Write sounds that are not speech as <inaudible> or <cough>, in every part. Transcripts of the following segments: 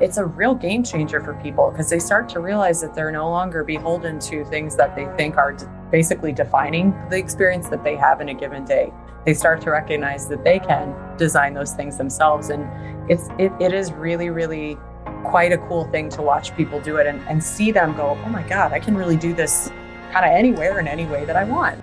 it's a real game changer for people because they start to realize that they're no longer beholden to things that they think are basically defining the experience that they have in a given day. They start to recognize that they can design those things themselves. And it's it, it is really, really quite a cool thing to watch people do it and, and see them go, oh my God, I can really do this kind of anywhere in any way that I want.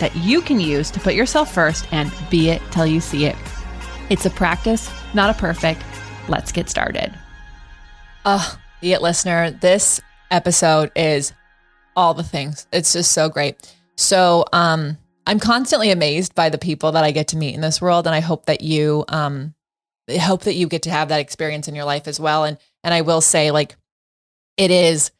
that you can use to put yourself first and be it till you see it. It's a practice, not a perfect. Let's get started. Oh, be it listener, this episode is all the things. It's just so great. So, um, I'm constantly amazed by the people that I get to meet in this world, and I hope that you, um, hope that you get to have that experience in your life as well. And and I will say, like, it is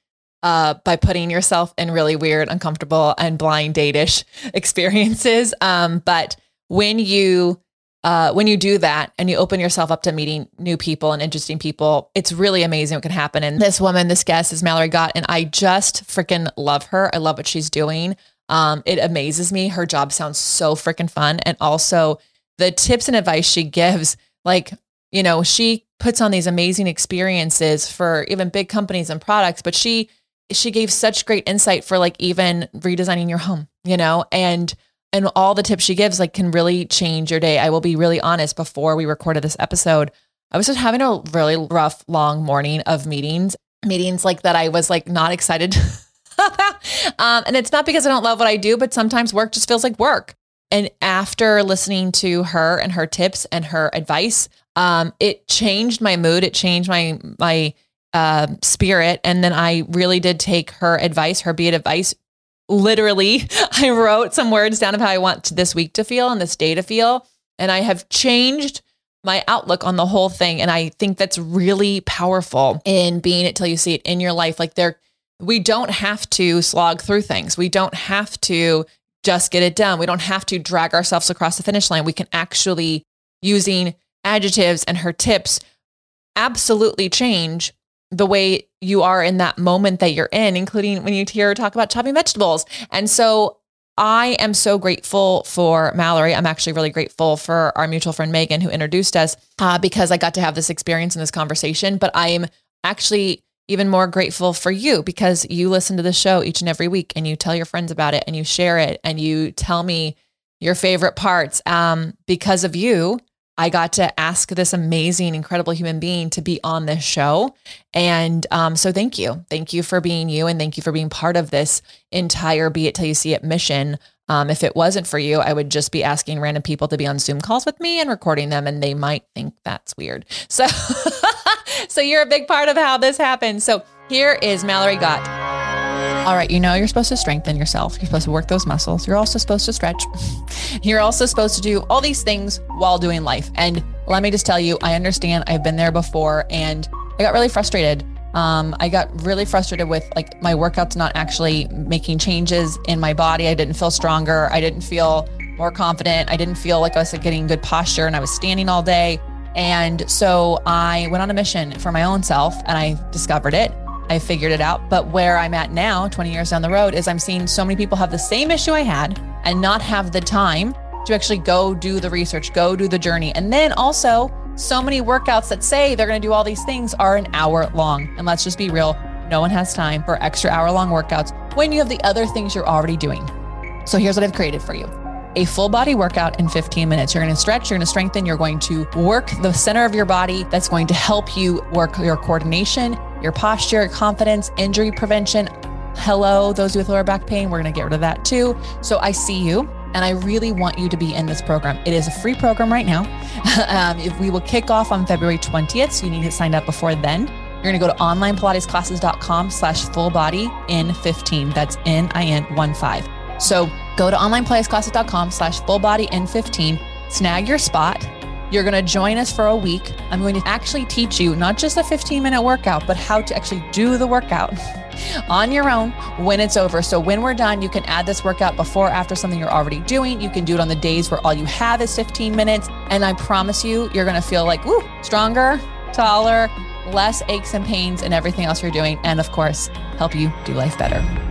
uh, by putting yourself in really weird, uncomfortable, and blind datish <laughs> experiences. Um, but when you uh, when you do that and you open yourself up to meeting new people and interesting people, it's really amazing what can happen. And this woman, this guest is Mallory Gott, and I just freaking love her. I love what she's doing. Um, it amazes me. Her job sounds so freaking fun. And also the tips and advice she gives, like, you know, she puts on these amazing experiences for even big companies and products, but she she gave such great insight for like even redesigning your home, you know, and and all the tips she gives like can really change your day. I will be really honest, before we recorded this episode, I was just having a really rough long morning of meetings, meetings like that I was like not excited <laughs> um, and it's not because I don't love what I do, but sometimes work just feels like work. And after listening to her and her tips and her advice, um, it changed my mood. It changed my my uh, spirit. And then I really did take her advice, her be it advice. Literally, <laughs> I wrote some words down of how I want this week to feel and this day to feel. And I have changed my outlook on the whole thing. And I think that's really powerful in being it till you see it in your life. Like there, we don't have to slog through things. We don't have to just get it done. We don't have to drag ourselves across the finish line. We can actually, using adjectives and her tips, absolutely change the way you are in that moment that you're in, including when you hear talk about chopping vegetables. And so I am so grateful for Mallory. I'm actually really grateful for our mutual friend Megan who introduced us uh, because I got to have this experience in this conversation. But I am actually even more grateful for you because you listen to the show each and every week and you tell your friends about it and you share it and you tell me your favorite parts. Um, because of you, I got to ask this amazing, incredible human being to be on this show. And um, so thank you. Thank you for being you. And thank you for being part of this entire Be It Till You See It mission. Um, if it wasn't for you, I would just be asking random people to be on Zoom calls with me and recording them, and they might think that's weird. So, <laughs> so you're a big part of how this happens. So here is Mallory Gott. All right, you know you're supposed to strengthen yourself. You're supposed to work those muscles. You're also supposed to stretch. <laughs> You're also supposed to do all these things while doing life. And let me just tell you, I understand. I've been there before and I got really frustrated. Um, I got really frustrated with like my workouts not actually making changes in my body. I didn't feel stronger. I didn't feel more confident. I didn't feel like I was getting good posture and I was standing all day. And so I went on a mission for my own self and I discovered it. I figured it out. But where I'm at now, 20 years down the road, is I'm seeing so many people have the same issue I had and not have the time to actually go do the research, go do the journey. And then also, so many workouts that say they're going to do all these things are an hour long. And let's just be real, no one has time for extra hour long workouts when you have the other things you're already doing. So here's what I've created for you a full body workout in 15 minutes. You're going to stretch, you're going to strengthen, you're going to work the center of your body. That's going to help you work your coordination, your posture, confidence, injury prevention. Hello, those with lower back pain, we're going to get rid of that too. So I see you. And I really want you to be in this program. It is a free program right now. <laughs> um, if we will kick off on February 20th, so you need to sign up before then. You're going to go to onlinepilatesclasses.com slash full body in 15. That's N I N 1 5. So Go to onlinepilatesclasses.com slash fullbodyn15, snag your spot. You're going to join us for a week. I'm going to actually teach you not just a 15 minute workout, but how to actually do the workout <laughs> on your own when it's over. So when we're done, you can add this workout before or after something you're already doing. You can do it on the days where all you have is 15 minutes. And I promise you, you're going to feel like, woo, stronger, taller, less aches and pains and everything else you're doing. And of course, help you do life better.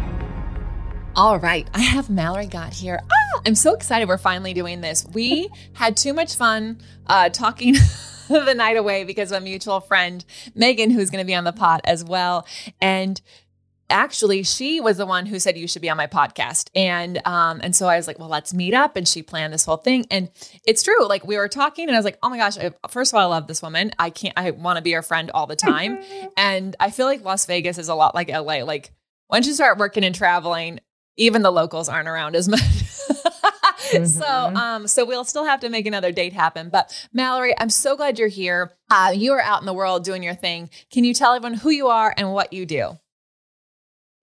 All right, I have Mallory Gott here. Ah, I'm so excited we're finally doing this. We <laughs> had too much fun uh, talking <laughs> the night away because of a mutual friend, Megan, who's going to be on the pot as well. And actually she was the one who said you should be on my podcast and um and so i was like well let's meet up and she planned this whole thing and it's true like we were talking and i was like oh my gosh I, first of all i love this woman i can't i want to be her friend all the <laughs> time and i feel like las vegas is a lot like la like once you start working and traveling even the locals aren't around as much. <laughs> Mm-hmm. so um so we'll still have to make another date happen. But mallory i'm so glad you're here. Uh, you are out in the world doing your thing. Can you tell everyone who you are and what you do?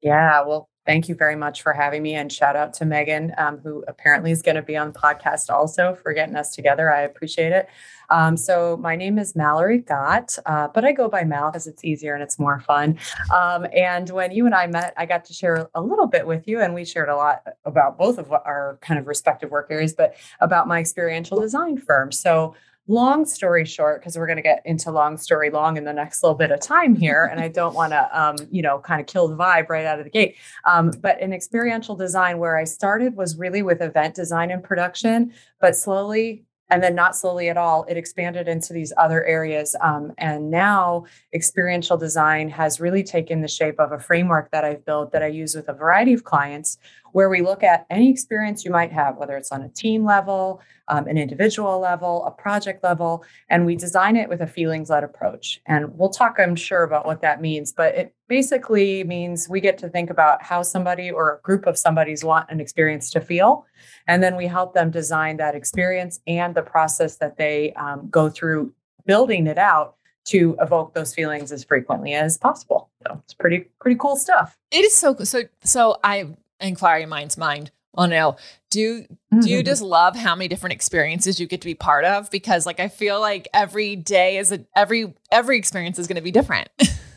Yeah, well, thank you very much for having me. And shout out to Megan, um, who apparently is going to be on the podcast also for getting us together. I appreciate it. Um, so, my name is Mallory Gott, uh, but I go by Mal because it's easier and it's more fun. Um, and when you and I met, I got to share a little bit with you, and we shared a lot about both of our kind of respective work areas, but about my experiential design firm. So, long story short because we're going to get into long story long in the next little bit of time here and i don't want to <laughs> um, you know kind of kill the vibe right out of the gate. Um, but in experiential design where i started was really with event design and production but slowly and then not slowly at all it expanded into these other areas um, and now experiential design has really taken the shape of a framework that i've built that i use with a variety of clients where we look at any experience you might have, whether it's on a team level, um, an individual level, a project level, and we design it with a feelings led approach. And we'll talk, I'm sure, about what that means, but it basically means we get to think about how somebody or a group of somebody's want an experience to feel. And then we help them design that experience and the process that they um, go through building it out to evoke those feelings as frequently as possible. So it's pretty pretty cool stuff. It is so so so I inquiry mind's mind oh no do do you just love how many different experiences you get to be part of because like i feel like every day is a every every experience is going to be different <laughs>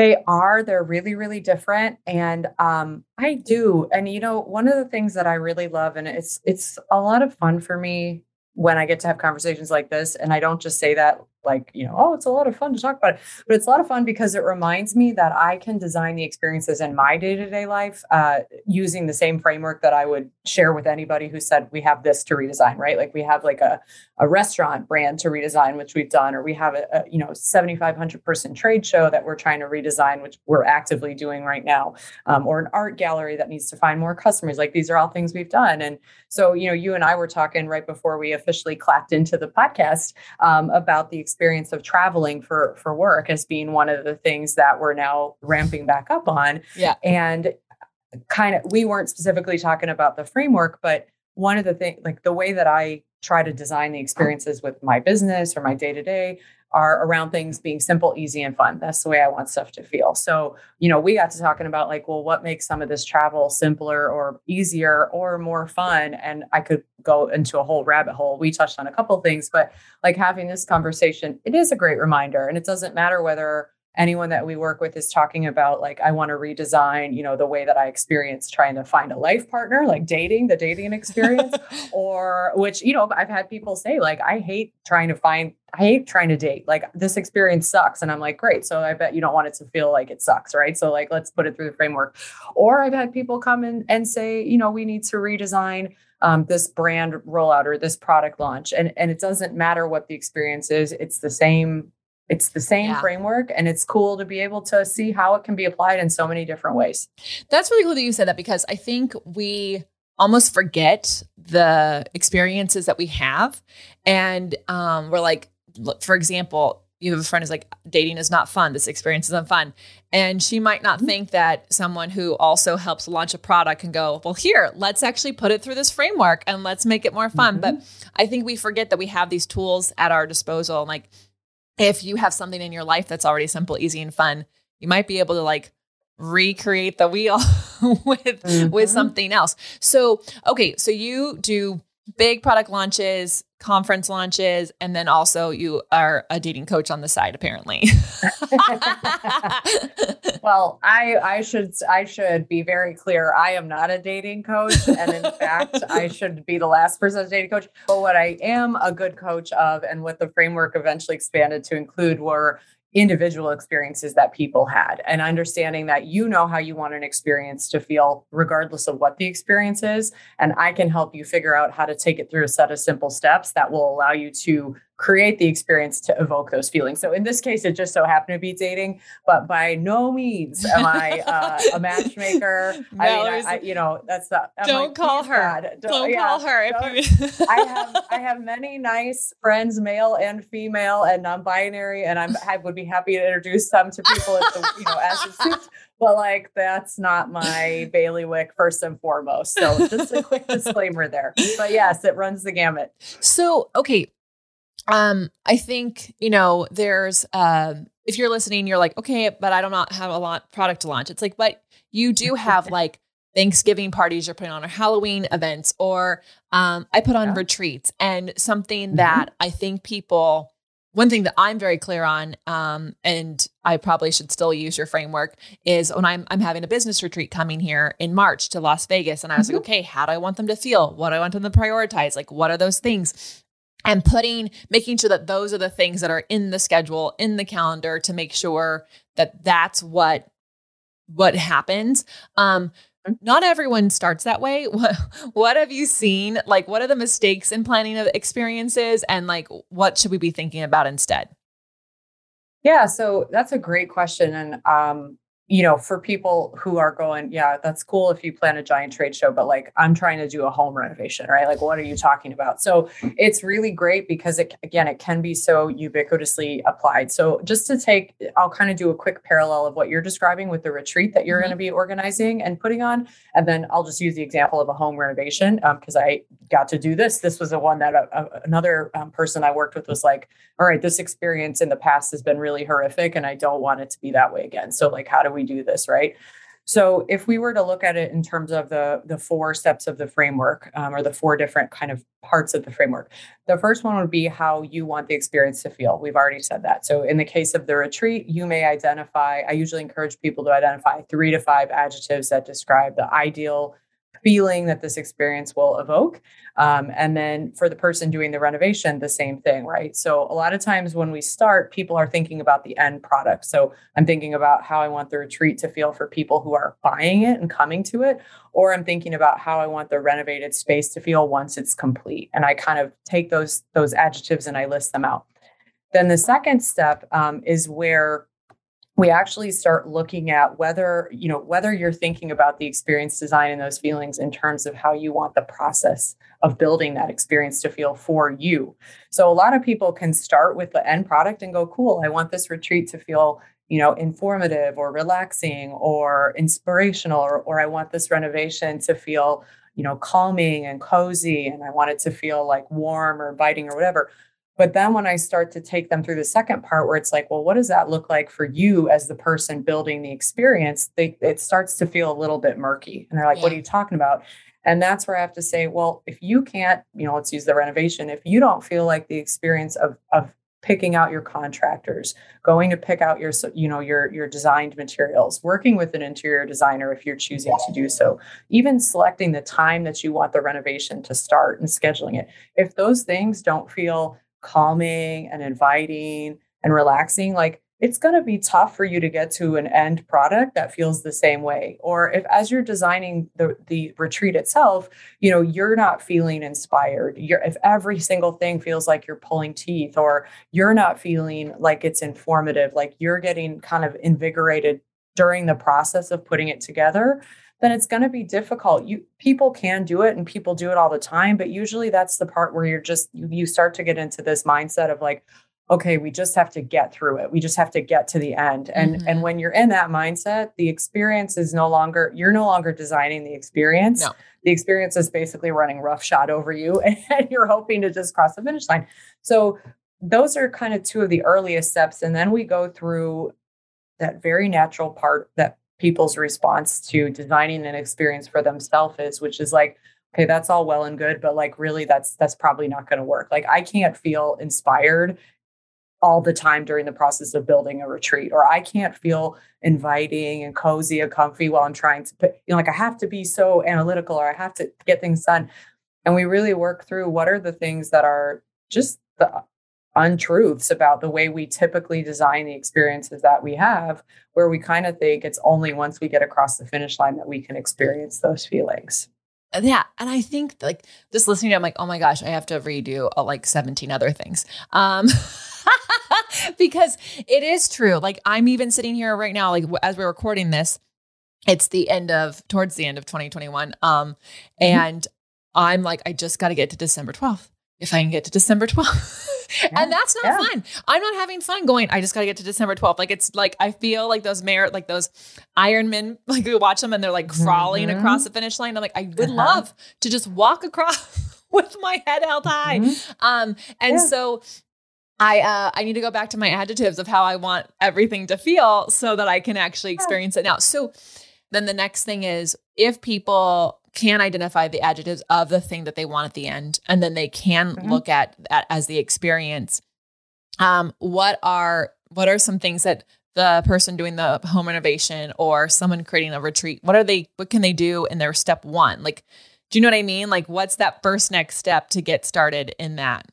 they are they're really really different and um i do and you know one of the things that i really love and it's it's a lot of fun for me when i get to have conversations like this and i don't just say that like you know oh it's a lot of fun to talk about it. But it's a lot of fun because it reminds me that i can design the experiences in my day-to-day life uh, using the same framework that i would share with anybody who said we have this to redesign right? Like we have like a, a restaurant brand to redesign which we've done or we have a, a you know 7500 person trade show that we're trying to redesign which we're actively doing right now um, or an art gallery that needs to find more customers. Like these are all things we've done. And so you know you and i were talking right before we officially clapped into the podcast um, about the experience of traveling for for work as being one of the things that we're now ramping back up on. Yeah. And kind of we weren't specifically talking about the framework, but one of the things like the way that I try to design the experiences with my business or my day-to-day are around things being simple, easy, and fun. That's the way I want stuff to feel. So, you know, we got to talking about like, well, what makes some of this travel simpler or easier or more fun? And I could go into a whole rabbit hole. We touched on a couple things, but like having this conversation, it is a great reminder. And it doesn't matter whether anyone that we work with is talking about like i want to redesign you know the way that i experience trying to find a life partner like dating the dating experience. <laughs> Or which you know i've had people say like i hate trying to find i hate trying to date. Like this experience sucks. And i'm like great. So i bet you don't want it to feel like it sucks right? So like let's put it through the framework. Or i've had people come in and say you know we need to redesign um, this brand rollout or this product launch. And and it doesn't matter what the experience is it's the same it's the same yeah. framework and it's cool to be able to see how it can be applied in so many different ways. That's really cool that you said that because I think we almost forget the experiences that we have. And um, we're like, for example, you have a friend who's like, dating is not fun. This experience isn't fun. And she might not mm-hmm. think that someone who also helps launch a product can go, well, here, let's actually put it through this framework and let's make it more fun. Mm-hmm. But I think we forget that we have these tools at our disposal. And like, if you have something in your life that's already simple, easy, and fun, you might be able to like recreate the wheel <laughs> with mm-hmm. with something else. So, okay, so you do big product launches, conference launches, and then also you are a dating coach on the side, apparently. <laughs> well, I I should I should be very clear. I am not a dating coach, and in fact, <laughs> I should be the last person to dating coach. But what I am a good coach of, and what the framework eventually expanded to include were individual experiences that people had and understanding that you know how you want an experience to feel regardless of what the experience is. And i can help you figure out how to take it through a set of simple steps that will allow you to create the experience to evoke those feelings. So in this case, it just so happened to be dating, but by no means am I uh, a <laughs> matchmaker. no, I mean, I, I, you know, that's not. I'm don't like, call her. Don't, don't yeah, call her. If you... <laughs> <laughs> I have I have many nice friends, male and female, and non-binary, and I'm, I would be happy to introduce them to people, the, you know, as it suits. But like, that's not my bailiwick first and foremost. So just a quick disclaimer there. But yes, it runs the gamut. So okay, um, I think, you know, there's um if you're listening, you're like, okay, but I do not have a lot product to launch. It's like, but you do have <laughs> like Thanksgiving parties you're putting on or Halloween events, or um, I put on yeah. retreats and something mm-hmm. that I think people one thing that I'm very clear on, um, and I probably should still use your framework, is when I'm I'm having a business retreat coming here in March to Las Vegas, and I was mm-hmm. like, okay, how do I want them to feel? What do I want them to prioritize? Like, what are those things? And putting making sure that those are the things that are in the schedule in the calendar to make sure that that's what what happens. Um mm-hmm. not everyone starts that way. <laughs> What what have you seen? Like what are the mistakes in planning of experiences and like what should we be thinking about instead? Yeah so that's a great question and um you know, for people who are going, yeah, that's cool if you plan a giant trade show, but like I'm trying to do a home renovation, right? Like, what are you talking about? So it's really great because it, again, it can be so ubiquitously applied. So just to take, I'll kind of do a quick parallel of what you're describing with the retreat that you're mm-hmm. going to be organizing and putting on. And then I'll just use the example of a home renovation because um, I got to do this. This was the one that a, a, another um, person I worked with was like, all right, this experience in the past has been really horrific and I don't want it to be that way again. So, like, how do we we do this, right? So if we were to look at it in terms of the the four steps of the framework um, or the four different kind of parts of the framework, the first one would be how you want the experience to feel. We've already said that. So in the case of the retreat, you may identify. I usually encourage people to identify three to five adjectives that describe the ideal feeling that this experience will evoke. Um, and then for the person doing the renovation, the same thing, right? So a lot of times when we start, people are thinking about the end product. So I'm thinking about how I want the retreat to feel for people who are buying it and coming to it, or I'm thinking about how I want the renovated space to feel once it's complete. And I kind of take those those adjectives and I list them out. Then the second step um, is where we actually start looking at whether you know whether you're thinking about the experience design and those feelings in terms of how you want the process of building that experience to feel for you. So a lot of people can start with the end product and go cool i want this retreat to feel you know informative or relaxing or inspirational or, or i want this renovation to feel you know calming and cozy and i want it to feel like warm or inviting or whatever but then when I start to take them through the second part, where it's like, well, what does that look like for you as the person building the experience? They, it starts to feel a little bit murky. And they're like, yeah. what are you talking about? And that's where I have to say, well, if you can't, you know, let's use the renovation. If you don't feel like the experience of, of picking out your contractors going to pick out your you know your your designed materials working with an interior designer if you're choosing to do so even selecting the time that you want the renovation to start and scheduling it if those things don't feel calming and inviting and relaxing, like it's going to be tough for you to get to an end product that feels the same way. Or if as you're designing the the retreat itself you know you're not feeling inspired. You're if every single thing feels like you're pulling teeth or you're not feeling like it's informative like you're getting kind of invigorated during the process of putting it together then it's going to be difficult. You people can do it and people do it all the time, but usually that's the part where you're just you, you start to get into this mindset of like okay, we just have to get through it. We just have to get to the end. And mm-hmm. and when you're in that mindset, the experience is no longer you're no longer designing the experience. No. The experience is basically running roughshod over you <laughs> and you're hoping to just cross the finish line. So those are kind of two of the earliest steps and then we go through that very natural part that people's response to mm-hmm. designing an experience for themselves is, which is like, okay, that's all well and good, but like really that's that's probably not going to work. Like I can't feel inspired all the time during the process of building a retreat or i can't feel inviting and cozy and comfy while i'm trying to put you know like i have to be so analytical or i have to get things done and we really work through what are the things that are just the untruths about the way we typically design the experiences that we have, where we kind of think it's only once we get across the finish line that we can experience those feelings. Yeah. And I think like just listening to it, I'm like, oh my gosh, I have to redo uh, like 17 other things. Um, <laughs> because it is true. Like I'm even sitting here right now, like as we're recording this, it's the end of towards the end of 2021. Um, mm-hmm. and I'm like, I just got to get to December 12th. If I can get to December 12th. Yeah, and that's not yeah. fun. I'm not having fun going, I just got to get to December 12th. Like, it's like, I feel like those mayor, like those Ironmen, <laughs> like we watch them and they're like crawling mm-hmm. across the finish line. I'm like, I would uh-huh. love to just walk across <laughs> with my head held high. Mm-hmm. Um, and yeah. so I uh, I need to go back to my adjectives of how I want everything to feel so that I can actually experience it now. So then the next thing is if people can identify the adjectives of the thing that they want at the end and then they can mm-hmm. look at that as the experience. Um, what are what are some things that the person doing the home renovation or someone creating a retreat what are they what can they do in their step one? Like do you know what i mean? Like what's that first next step to get started in that?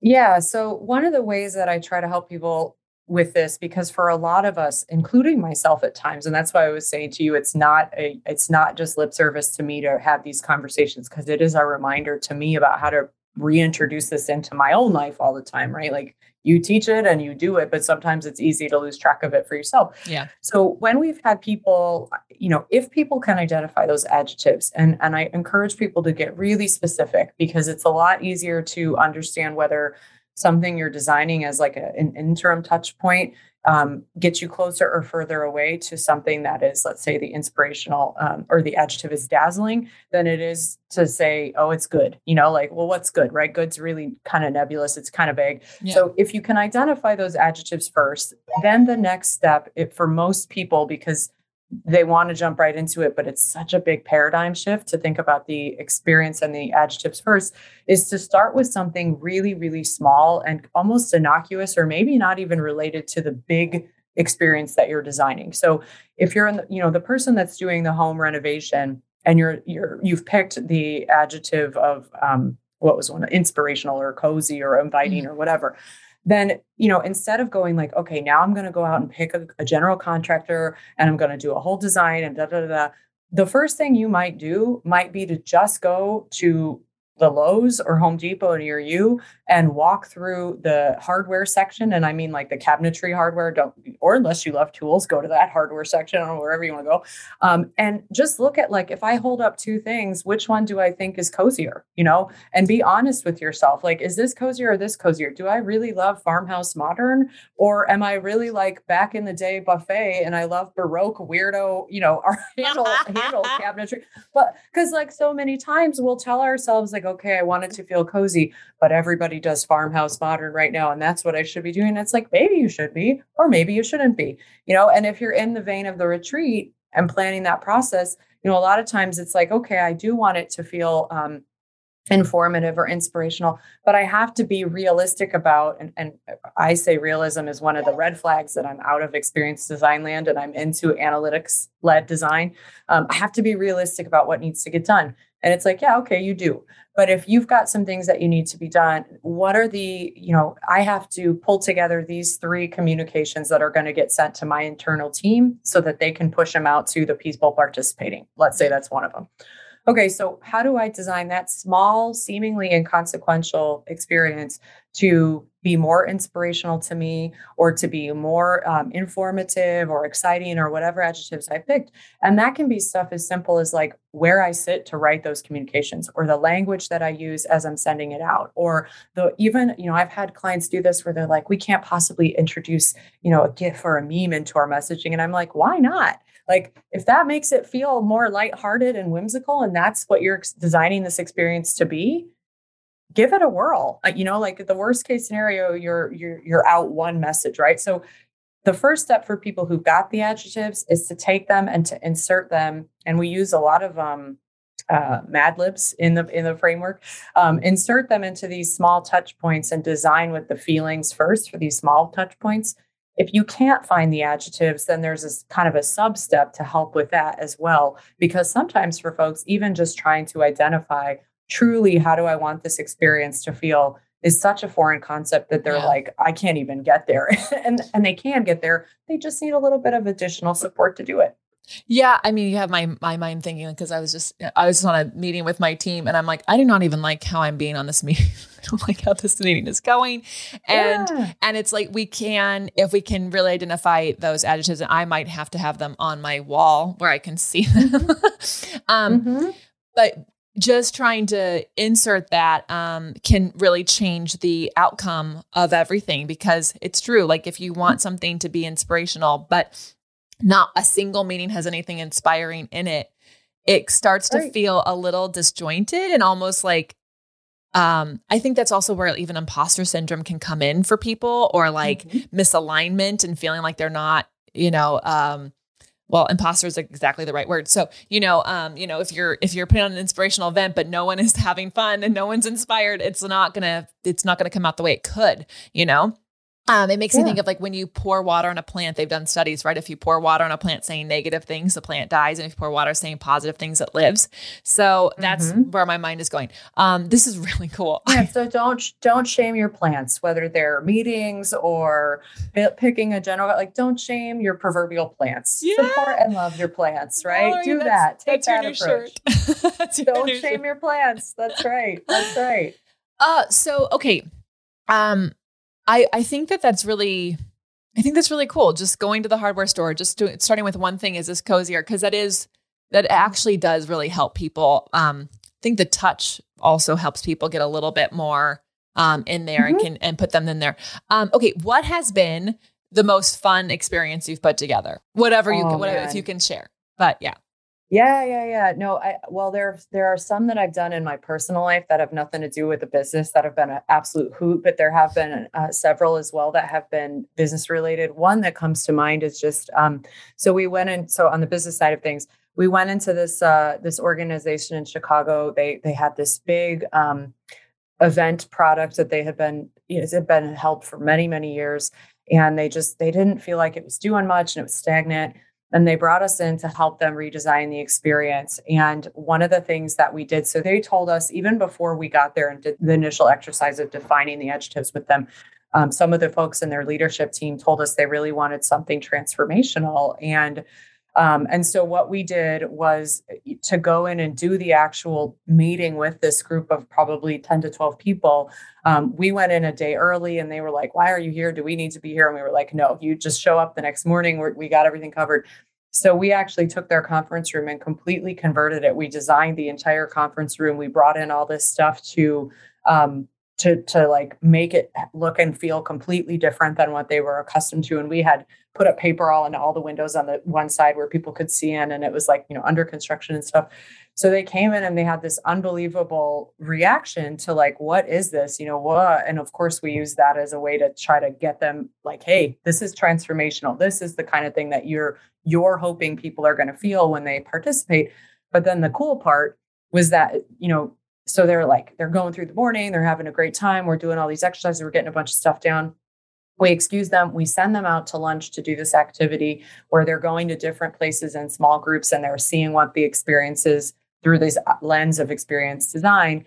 Yeah so one of the ways that i try to help people with this because for a lot of us including myself at times and that's why i was saying to you it's not a it's not just lip service to me to have these conversations because it is a reminder to me about how to reintroduce this into my own life all the time right? Like you teach it and you do it but sometimes it's easy to lose track of it for yourself. Yeah. So when we've had people you know if people can identify those adjectives and and i encourage people to get really specific because it's a lot easier to understand whether something you're designing as like a, an interim touch point um, get you closer or further away to something that is, let's say, the inspirational um, or the adjective is dazzling, than it is to say, oh, it's good. You know, like, well, what's good, right? Good's really kind of nebulous. It's kind of vague. Yeah. So if you can identify those adjectives first, then the next step, it, for most people, because they want to jump right into it, but it's such a big paradigm shift to think about the experience and the adjectives first is to start with something really, really small and almost innocuous, or maybe not even related to the big experience that you're designing. So if you're in the, you know, the person that's doing the home renovation and you're, you're, you've picked the adjective of, um, what was one inspirational or cozy or inviting mm-hmm. or whatever then you know instead of going like okay now i'm going to go out and pick a, a general contractor and i'm going to do a whole design and da da da the first thing you might do might be to just go to the Lowe's or Home Depot near you and walk through the hardware section. And I mean like the cabinetry hardware, don't or unless you love tools, go to that hardware section or wherever you want to go. Um, and just look at like if I hold up two things, which one do I think is cozier? You know, and be honest with yourself. Like, is this cozier or this cozier? Do I really love farmhouse modern? Or am I really like back in the day buffet and I love baroque weirdo, you know, <laughs> our handle handle <laughs> cabinetry? But because like so many times we'll tell ourselves like okay, I want it to feel cozy, but everybody does farmhouse modern right now. And that's what I should be doing. It's like, maybe you should be, or maybe you shouldn't be, you know? And if you're in the vein of the retreat and planning that process, you know, a lot of times it's like, okay, I do want it to feel, um, informative or inspirational but i have to be realistic about and, and, i say realism is one of the red flags that i'm out of experience design land and i'm into analytics led design um, i have to be realistic about what needs to get done and it's like, yeah, okay, you do. But if you've got some things that you need to be done, what are the, you know, I have to pull together these three communications that are going to get sent to my internal team so that they can push them out to the people participating. Let's say that's one of them. Okay, so how do I design that small, seemingly inconsequential experience to be more inspirational to me or to be more um, informative or exciting or whatever adjectives I picked? And that can be stuff as simple as like where I sit to write those communications or the language that I use as I'm sending it out or the even, you know, I've had clients do this where they're like, we can't possibly introduce, you know, a GIF or a meme into our messaging. And I'm like, why not? Like, if that makes it feel more lighthearted and whimsical, and that's what you're designing this experience to be, give it a whirl. you know, like the worst case scenario, you're you're you're out one message, right? So the first step for people who've got the adjectives is to take them and to insert them. And we use a lot of um, uh, Mad Libs in the in the framework. Um, insert them into these small touch points and design with the feelings first for these small touch points. If you can't find the adjectives, then there's this kind of a sub step to help with that as well. Because sometimes for folks, even just trying to identify truly how do I want this experience to feel is such a foreign concept that they're yeah. like, I can't even get there. <laughs> and and they can get there. They just need a little bit of additional support to do it. Yeah, I mean, you have my my mind thinking because I was just I was just on a meeting with my team and I'm like, I do not even like how I'm being on this <laughs> meeting. I don't like how this meeting is going, and yeah. and it's like we can if we can really identify those adjectives, and I might have to have them on my wall where I can see them. <laughs> um, mm-hmm. But just trying to insert that um, can really change the outcome of everything because it's true. Like if you want something to be inspirational, but not a single meeting has anything inspiring in it, it starts to feel a little disjointed and almost like um, I think that's also where even imposter syndrome can come in for people or like mm-hmm. misalignment and feeling like they're not, you know, um, well imposter is exactly the right word. So you know um you know if you're if you're putting on an inspirational event but no one is <laughs> having fun and no one's inspired it's not gonna it's not gonna come out the way it could you know um, it makes yeah. me think of like when you pour water on a plant, they've done studies, right? If you pour water on a plant saying negative things, the plant dies. And if you pour water saying positive things, it lives. So that's mm-hmm. where my mind is going. Um, this is <laughs> really cool. Yeah. So don't, don't shame your plants, whether they're meetings or picking a general, like don't shame your proverbial plants. Yeah. Support and love your plants, right? Oh, Do that. Take that approach. <laughs> don't shame shirt. your plants. That's right. That's right. <laughs> Uh, so, okay. Um, I I think that that's really I think that's really cool. Just going to the hardware store, just doing starting with one thing is this cozier because that is that actually does really help people. Um, I think the touch also helps people get a little bit more um, in there mm-hmm. and can and put them in there. Um, okay, what has been the most fun experience you've put together? Whatever you oh, whatever man. if you can share. But yeah. Yeah, yeah, yeah. No, I well, there there are some that I've done in my personal life that have nothing to do with the business that have been an absolute hoot, but there have been uh, several as well that have been business related. One that comes to mind is just um, so we went in. So on the business side of things, we went into this uh, this organization in Chicago. They they had this big um, event product that they had been you know, it had been held for many many years, and they just they didn't feel like it was doing much and it was stagnant and they brought us in to help them redesign the experience. And one of the things that we did, so they told us even before we got there and did the initial exercise of defining the adjectives with them, um, some of the folks in their leadership team told us they really wanted something transformational. And um, and so what we did was to go in and do the actual meeting with this group of probably 10 to 12 people. Um, we went in a day early and they were like, why are you here? Do we need to be here? And we were like, no, you just show up the next morning. We're, we got everything covered. So we actually took their conference room and completely converted it. We designed the entire conference room. We brought in all this stuff to um, to to like make it look and feel completely different than what they were accustomed to and we had put up paper all in all the windows on the one side where people could see in and it was like you know under construction and stuff. So they came in and they had this unbelievable reaction to like what is this? You know what and of course we use that as a way to try to get them like hey this is transformational. This is the kind of thing that you're you're hoping people are going to feel when they participate. But then the cool part was that you know so they're like they're going through the morning they're having a great time we're doing all these exercises we're getting a bunch of stuff down we excuse them we send them out to lunch to do this activity where they're going to different places in small groups and they're seeing what the experience is through this uh, lens of experience design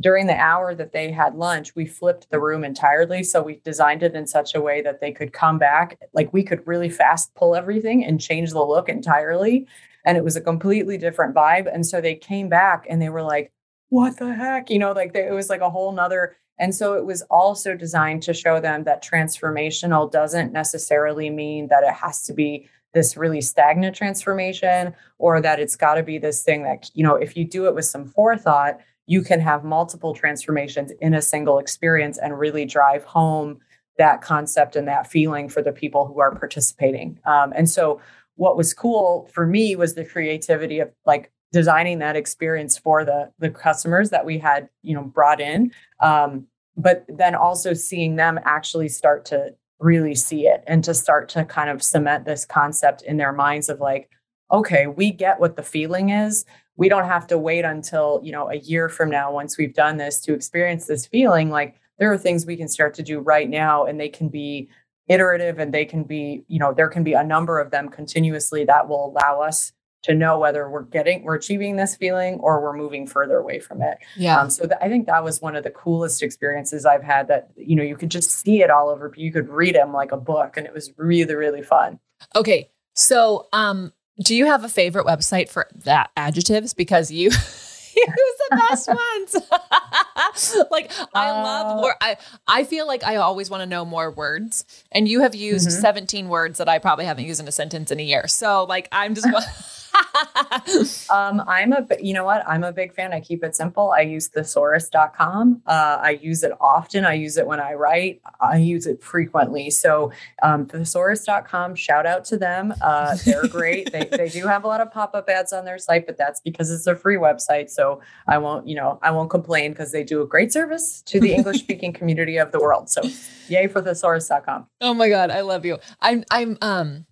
during the hour that they had lunch we flipped the room entirely so we designed it in such a way that they could come back like we could really fast pull everything and change the look entirely and it was a completely different vibe and so they came back and they were like what the heck? You know, like they, it was like a whole nother. And so it was also designed to show them that transformational doesn't necessarily mean that it has to be this really stagnant transformation or that it's got to be this thing that, you know, if you do it with some forethought, you can have multiple transformations in a single experience and really drive home that concept and that feeling for the people who are participating. Um, and so, what was cool for me was the creativity of like designing that experience for the the customers that we had you know brought in um, but then also seeing them actually start to really see it and to start to kind of cement this concept in their minds of like, okay, we get what the feeling is. We don't have to wait until, you know, a year from now once we've done this to experience this feeling. Like there are things we can start to do right now and they can be iterative and they can be, you know, there can be a number of them continuously that will allow us to know whether we're getting we're achieving this feeling or we're moving further away from it yeah um, so th- i think that was one of the coolest experiences i've had that you know you could just see it all over you could read them like a book and it was really really fun okay so um do you have a favorite website for that adjectives because you <laughs> use the best <laughs> ones. <laughs> like I uh, love wor- I I feel like I always want to know more words. And you have used mm-hmm. 17 words that I probably haven't used in a sentence in a year. So like I'm just <laughs> um, I'm a, you know what? I'm a big fan. I keep it simple. I use thesaurus.com. Uh, I use it often. I use it when I write. I use it frequently. So um, thesaurus.com, shout out to them. Uh, they're great. they, they do have a lot of pop-up ads on their site, but that's because it's a free website. So I won't, you know, I won't complain because they do a great service to the English <laughs> speaking community of the world. So yay for thesaurus.com. Oh my God. I love you. I'm, I'm, um,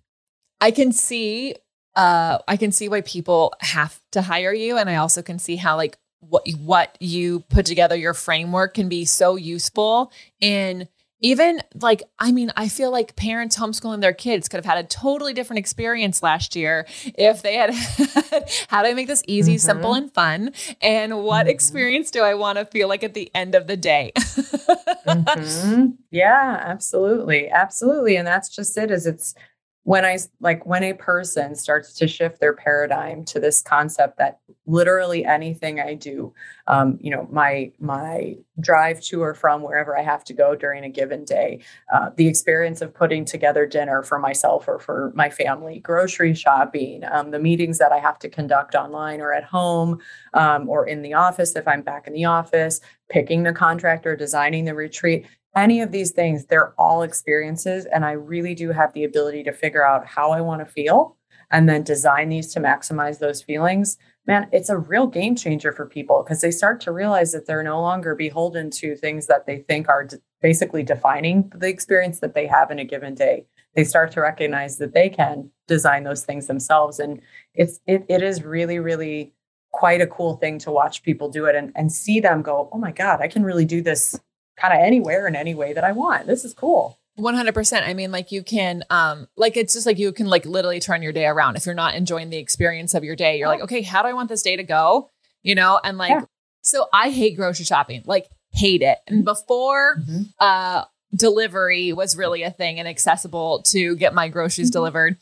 I can see uh, I can see why people have to hire you, and I also can see how like what what you put together your framework can be so useful in even like i mean i feel like parents homeschooling their kids could have had a totally different experience last year if they had <laughs> how do i make this easy mm-hmm. simple and fun and what mm-hmm. experience do i want to feel like at the end of the day mm-hmm. yeah absolutely absolutely and that's just it is it's when I like when a person starts to shift their paradigm to this concept that literally anything I do, um, you know, my my drive to or from wherever I have to go during a given day, uh, the experience of putting together dinner for myself or for my family, grocery shopping, um, the meetings that I have to conduct online or at home um, or in the office if I'm back in the office, picking the contractor, designing the retreat any of these things, they're all experiences. And I really do have the ability to figure out how I want to feel and then design these to maximize those feelings. Man, it's a real game changer for people because they start to realize that they're no longer beholden to things that they think are basically defining the experience that they have in a given day. They start to recognize that they can design those things themselves. And it's it, it is really, really quite a cool thing to watch people do it and, and see them go, oh my God, I can really do this kind of anywhere in any way that I want. This is cool. 100%. I mean, like you can, um, like it's just like you can like literally turn your day around. If you're not enjoying the experience of your day, you're like, okay, how do I want this day to go? You know, and like, yeah. so I hate grocery shopping, like hate it. And mm-hmm. before, mm-hmm. uh, delivery was really a thing and accessible to get my groceries mm-hmm. delivered.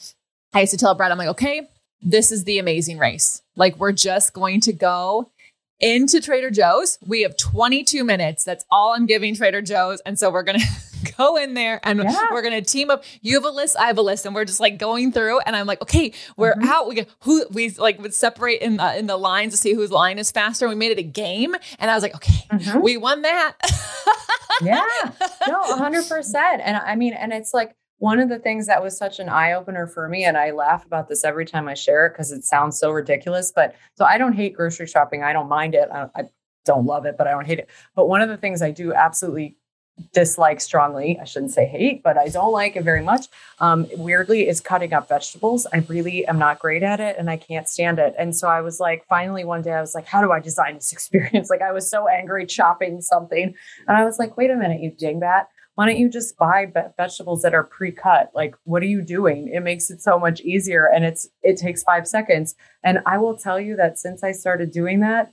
I used to tell Brett, I'm like, okay, this is the amazing race. Like, we're just going to go into Trader Joe's. We have 22 minutes. That's all I'm giving Trader Joe's. And so we're going <laughs> to go in there and yeah. we're going to team up. You have a list, I have a list, and we're just like going through. And I'm like, okay, we're mm-hmm. out. We get who we like would separate in the, in the lines to see whose line is faster. We made it a game. And I was like, okay, mm-hmm. we won that. <laughs> yeah, no, 100%. And I mean, and it's like, one of the things that was such an eye opener for me, and I laugh about this every time I share it because it sounds so ridiculous. But so I don't hate grocery shopping. I don't mind it. I, I don't love it, but I don't hate it. But one of the things I do absolutely dislike strongly, I shouldn't say hate, but I don't like it very much. Um, weirdly, is cutting up vegetables. I really am not great at it and I can't stand it. And so I was like, finally, one day I was like, how do I design this <laughs> experience? Like, I was so angry chopping something. And I was like, wait a minute, you dingbat why don't you just buy vegetables that are pre-cut? Like what are you doing? It makes it so much easier and it's it takes 5 seconds. And i will tell you that since i started doing that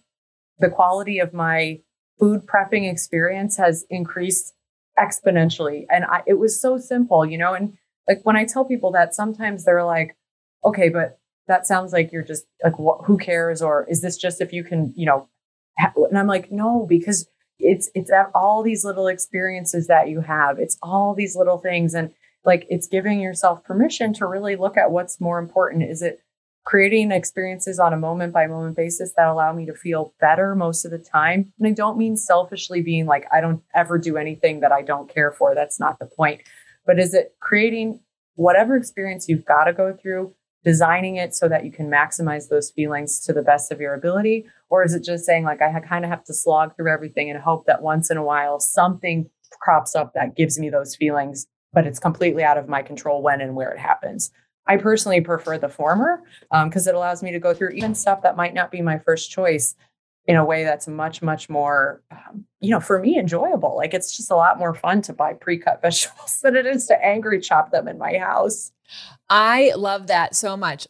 the quality of my food prepping experience has increased exponentially. And I, it was so simple you know? And like when i tell people that sometimes they're like okay but that sounds like you're just like wh- who cares? Or is this just if you can you know ha-? and i'm like no because it's it's all these little experiences that you have. It's all these little things and like it's giving yourself permission to really look at what's more important. Is it creating experiences on a moment by moment basis that allow me to feel better most of the time? And i don't mean selfishly being like i don't ever do anything that i don't care for. That's not the point. But is it creating whatever experience you've got to go through designing it so that you can maximize those feelings to the best of your ability? Or is it just saying, like, I kind of have to slog through everything and hope that once in a while something crops up that gives me those feelings but it's completely out of my control when and where it happens. I personally prefer the former because um, it allows me to go through even stuff that might not be my first choice in a way that's much, much more, um, you know, for me, enjoyable. Like it's just a lot more fun to buy pre cut vegetables <laughs> than it is to angry chop them in my house. I love that so much.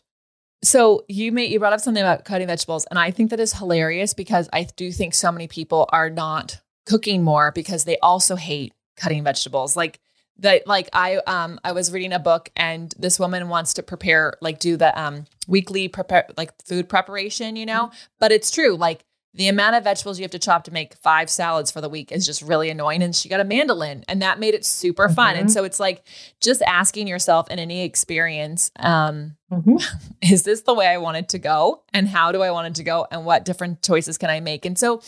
So you made you brought up something about cutting vegetables, and I think that is hilarious because I do think so many people are not cooking more because they also hate cutting vegetables. Like that like I um I was reading a book and this woman wants to prepare like do the um weekly prepare like food preparation, you know? Mm-hmm. But it's true like the amount of vegetables you have to chop to make five salads for the week is just really annoying. And she got a mandolin and that made it super fun. Mm-hmm. And so it's like just asking yourself in any experience, um, mm-hmm. <laughs> is this the way I want it to go? And how do I want it to go? And what different choices can I make? And so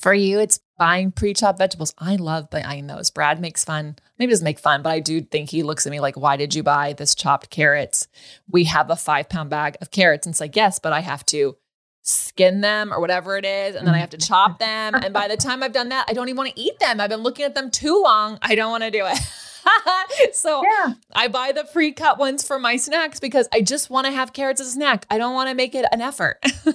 for you, it's buying pre-chopped vegetables. I love buying those. Brad makes fun. Maybe doesn't make fun, but I do think he looks at me like, why did you buy this chopped carrots? We have a five pound bag of carrots. And it's like, yes, but I have to skin them or whatever it is. And then I have to chop mm-hmm. them. And by the time I've done that, I don't even want to eat them. I've been looking at them too long. I don't want to do it. <laughs> so yeah. I buy the pre-cut ones for my snacks because I just want to have carrots as a snack. I don't want to make it an effort. <laughs>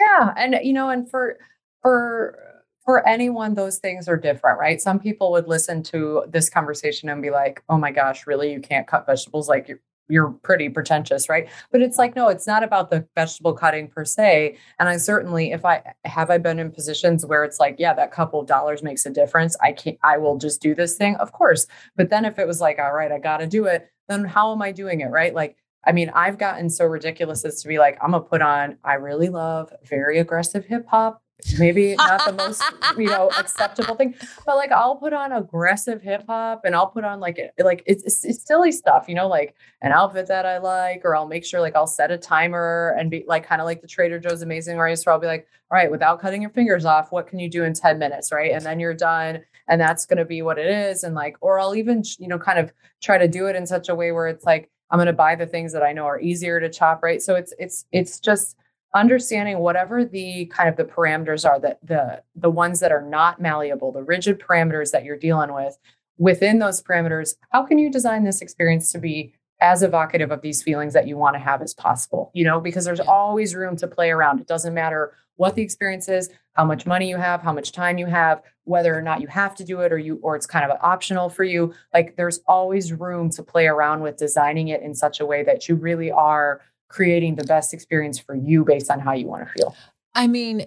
yeah. And you know, and for for for anyone those things are different right some people would listen to this conversation and be like oh my gosh really you can't cut vegetables like you're pretty pretentious right? But it's like no it's not about the vegetable cutting per se. And i certainly if i have i been in positions where it's like yeah that couple of dollars makes a difference. I can't i will just do this thing of course. But then if it was like all right i gotta do it then how am i doing it right? Like I mean, I've gotten so ridiculous as to be like, I'm gonna put on, I really love very aggressive hip hop maybe not the most you know acceptable thing but like i'll put on aggressive hip hop and i'll put on like like it's, it's, silly stuff you know like an outfit that i like or i'll make sure like i'll set a timer and be like kind of like the trader joe's amazing race where i'll be like all right without cutting your fingers off what can you do in 10 minutes right? And then you're done and that's going to be what it is. And like or i'll even you know kind of try to do it in such a way where it's like i'm going to buy the things that i know are easier to chop right? So it's it's it's just understanding whatever the kind of the parameters are that the the ones that are not malleable the rigid parameters that you're dealing with within those parameters how can you design this experience to be as evocative of these feelings that you want to have as possible you know? Because there's always room to play around. It doesn't matter what the experience is how much money you have how much time you have whether or not you have to do it or you or it's kind of optional for you. Like there's always room to play around with designing it in such a way that you really are creating the best experience for you based on how you want to feel. I mean,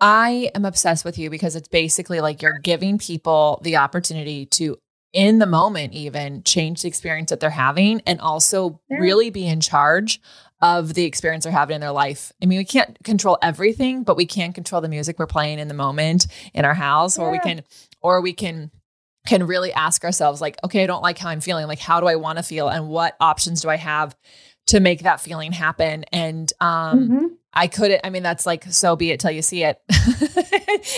I am obsessed with you because it's basically like you're giving people the opportunity to, in the moment, even change the experience that they're having and also yeah. really be in charge of the experience they're having in their life. I mean, we can't control everything, but we can control the music we're playing in the moment in our house, yeah. or we can, or we can can really ask ourselves like okay i don't like how i'm feeling like how do i want to feel and what options do i have to make that feeling happen. And um, mm-hmm. I couldn't, I mean, that's like, so be it till you see it.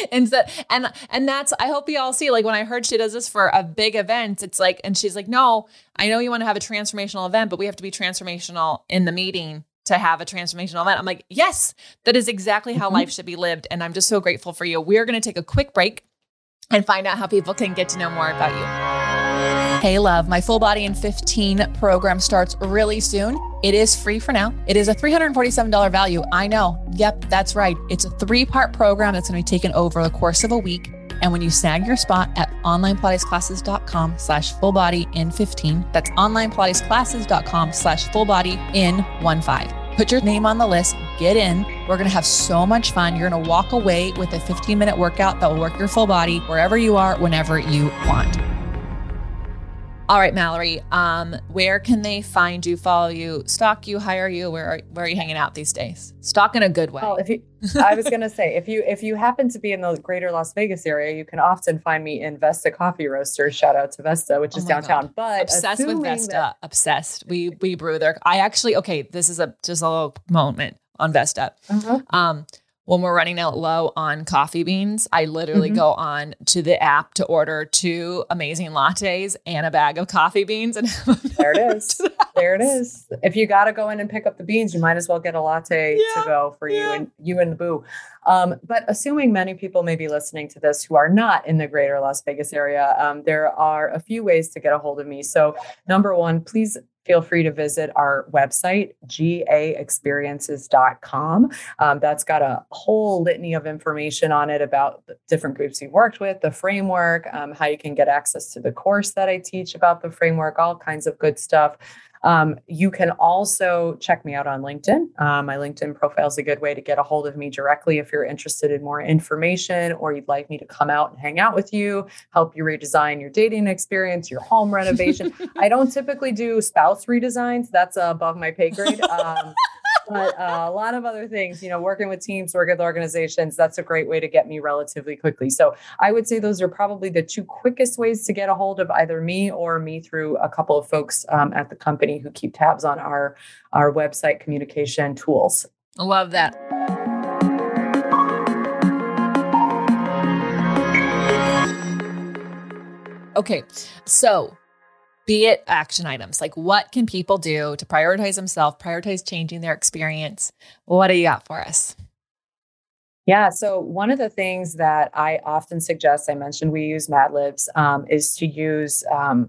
<laughs> and, so, and, and that's, I hope you all see, like when I heard she does this for a big event, it's like, and she's like, no, I know you want to have a transformational event, but we have to be transformational in the meeting to have a transformational event. I'm like, yes, that is exactly how mm-hmm. life should be lived. And I'm just so grateful for you. We're going to take a quick break and find out how people can get to know more about you. Hey, love, my full body in 15 program starts really soon. It is free for now. It is a $347 value. I know. Yep, that's right. It's a three part program that's going to be taken over the course of a week. And when you snag your spot at onlinepilatesclasses.com slash full body in 15, that's onlinepilatesclasses.com slash full body in one five. Put your name on the list, get in. We're going to have so much fun. You're going to walk away with a 15 minute workout that will work your full body wherever you are, whenever you want. All right, Mallory. Um, where can they find you, follow you, stalk you, hire you? Where are, where are you hanging out these days? Stalk in a good way. Well, if you, I was going to say, if you if you happen to be in the greater Las Vegas area, you can often find me in Vesta Coffee Roaster. Shout out to Vesta, which is oh downtown. God. But obsessed with Vesta. That- obsessed. We we brew there. I actually okay. This is a just a little moment on Vesta. Uh-huh. Um, when we're running out low on coffee beans, I literally Mhm. go on to the app to order two amazing lattes and a bag of coffee beans and <laughs> There it <laughs> is. the There it is. If you got to go in and pick up the beans, you might as well get a latte Yeah, to go for you and you and the boo. Um, but assuming many people may be listening to this who are not in the greater Las Vegas area, um, there are a few ways to get a hold of me. So, number one, please feel free to visit our website, gaexperiences.com. Um, that's got a whole litany of information on it about the different groups you've worked with, the framework, um, how you can get access to the course that I teach about the framework, all kinds of good stuff. Um, you can also check me out on LinkedIn. Um, my LinkedIn profile is a good way to get a hold of me directly if you're interested in more information or you'd like me to come out and hang out with you, help you redesign your dating experience, your home <laughs> renovation. I don't typically do spouse redesigns, that's uh, above my pay grade. Um, but uh, a lot of other things, you know, working with teams, working with organizations, that's a great way to get me relatively quickly. So I would say those are probably the two quickest ways to get a hold of either me or me through a couple of folks um, at the company who keep tabs on our our website communication tools. I love that. Okay, so be it action items, like what can people do to prioritize themselves, prioritize changing their experience? What do you got for us? Yeah. So one of the things that I often suggest, I mentioned we use Mad Libs, um, is to use um,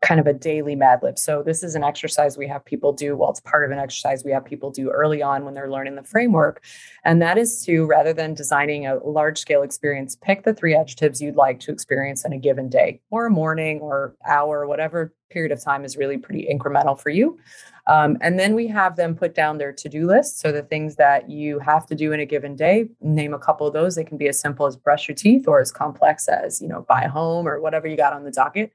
kind of a daily Mad Lib. So this is an exercise we have people do. Well, it's part of an exercise we have people do early on when they're learning the framework. And that is to, rather than designing a large scale experience, pick the three adjectives you'd like to experience in a given day or a morning or hour, whatever period of time is really pretty incremental for you. Um, and then we have them put down their to do list. So the things that you have to do in a given day, name a couple of those. They can be as simple as brush your teeth or as complex as, you know, buy a home or whatever you got on the docket.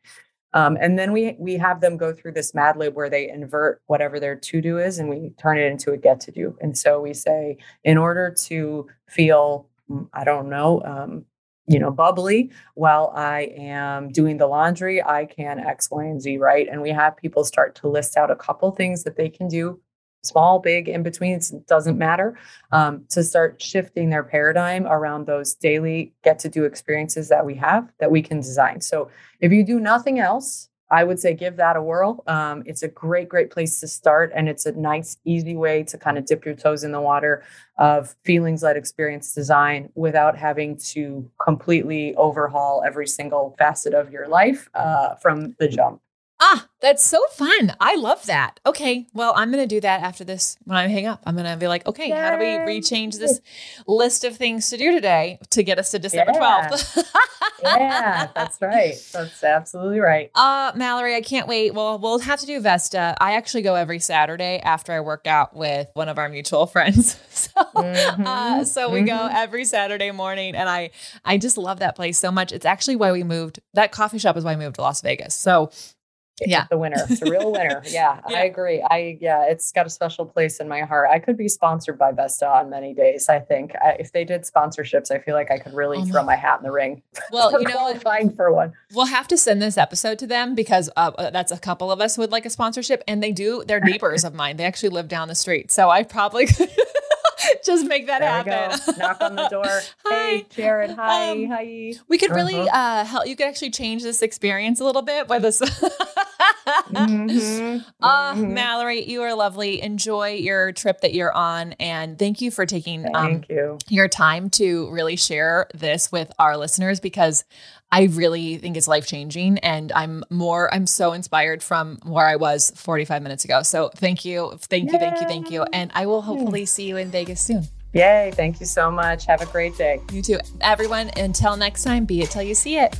Um, and then we we have them go through this Mad Lib where they invert whatever their to do is and we turn it into a get to do. And so we say, in order to feel, mm, I don't know, um, you know, bubbly while I am doing the laundry, I can X, Y, and Z, right? And we have people start to list out a couple things that they can do, small, big, in between, it doesn't matter, um, to start shifting their paradigm around those daily get to do experiences that we have that we can design. So if you do nothing else, I would say give that a whirl. Um, it's a great, great place to start. And it's a nice, easy way to kind of dip your toes in the water of feelings led experience design without having to completely overhaul every single facet of your life uh, from the jump. Ah, that's so fun. I love that. Okay. Well, I'm going to do that after this when I hang up. I'm going to be like, okay, how do we rechange this list of things to do today to get us to December Yeah. 12th? <laughs> Yeah, that's right. That's absolutely right. Uh, Mallory, I can't wait. Well, we'll have to do Vesta. I actually go every Saturday after I work out with one of our mutual <laughs> friends. So, uh, Mhm, so we go mhm. every Saturday morning, and I, I just love that place so much. It's actually why we moved. That coffee shop is why I moved to Las Vegas. So, Yeah. the winner. It's a real winner. Yeah, <laughs> Yeah. I agree. I yeah, it's got a special place in my heart. I could be sponsored by Vesta on many days. I think I, if they did sponsorships, I feel like I could really Oh throw my- hat in the ring. well, <laughs> you know, qualifying for one. We'll have to send this episode to them because uh, uh, that's a couple of us would like a sponsorship, and they do. They're <laughs> neighbors of mine. They actually live down the street, so I probably could just make that There happen. Knock on the door. Hi. Hey, Jared. Hi. Um, hi. We could really Uh-huh. uh, help. You could actually change this experience a little bit by this. Mhm, Uh, <laughs> mhm. Mallory, you are lovely. Enjoy your trip that you're on, and thank you for taking um, you. your time to really share this with our listeners because I really think it's life changing and I'm more I'm so inspired from where I was 45 minutes ago. So thank you. Thank you, thank you, thank you. And I will hopefully see you in Vegas soon. Yay. Thank you so much. Have a great day. You too. Everyone, until next time, be it till you see it.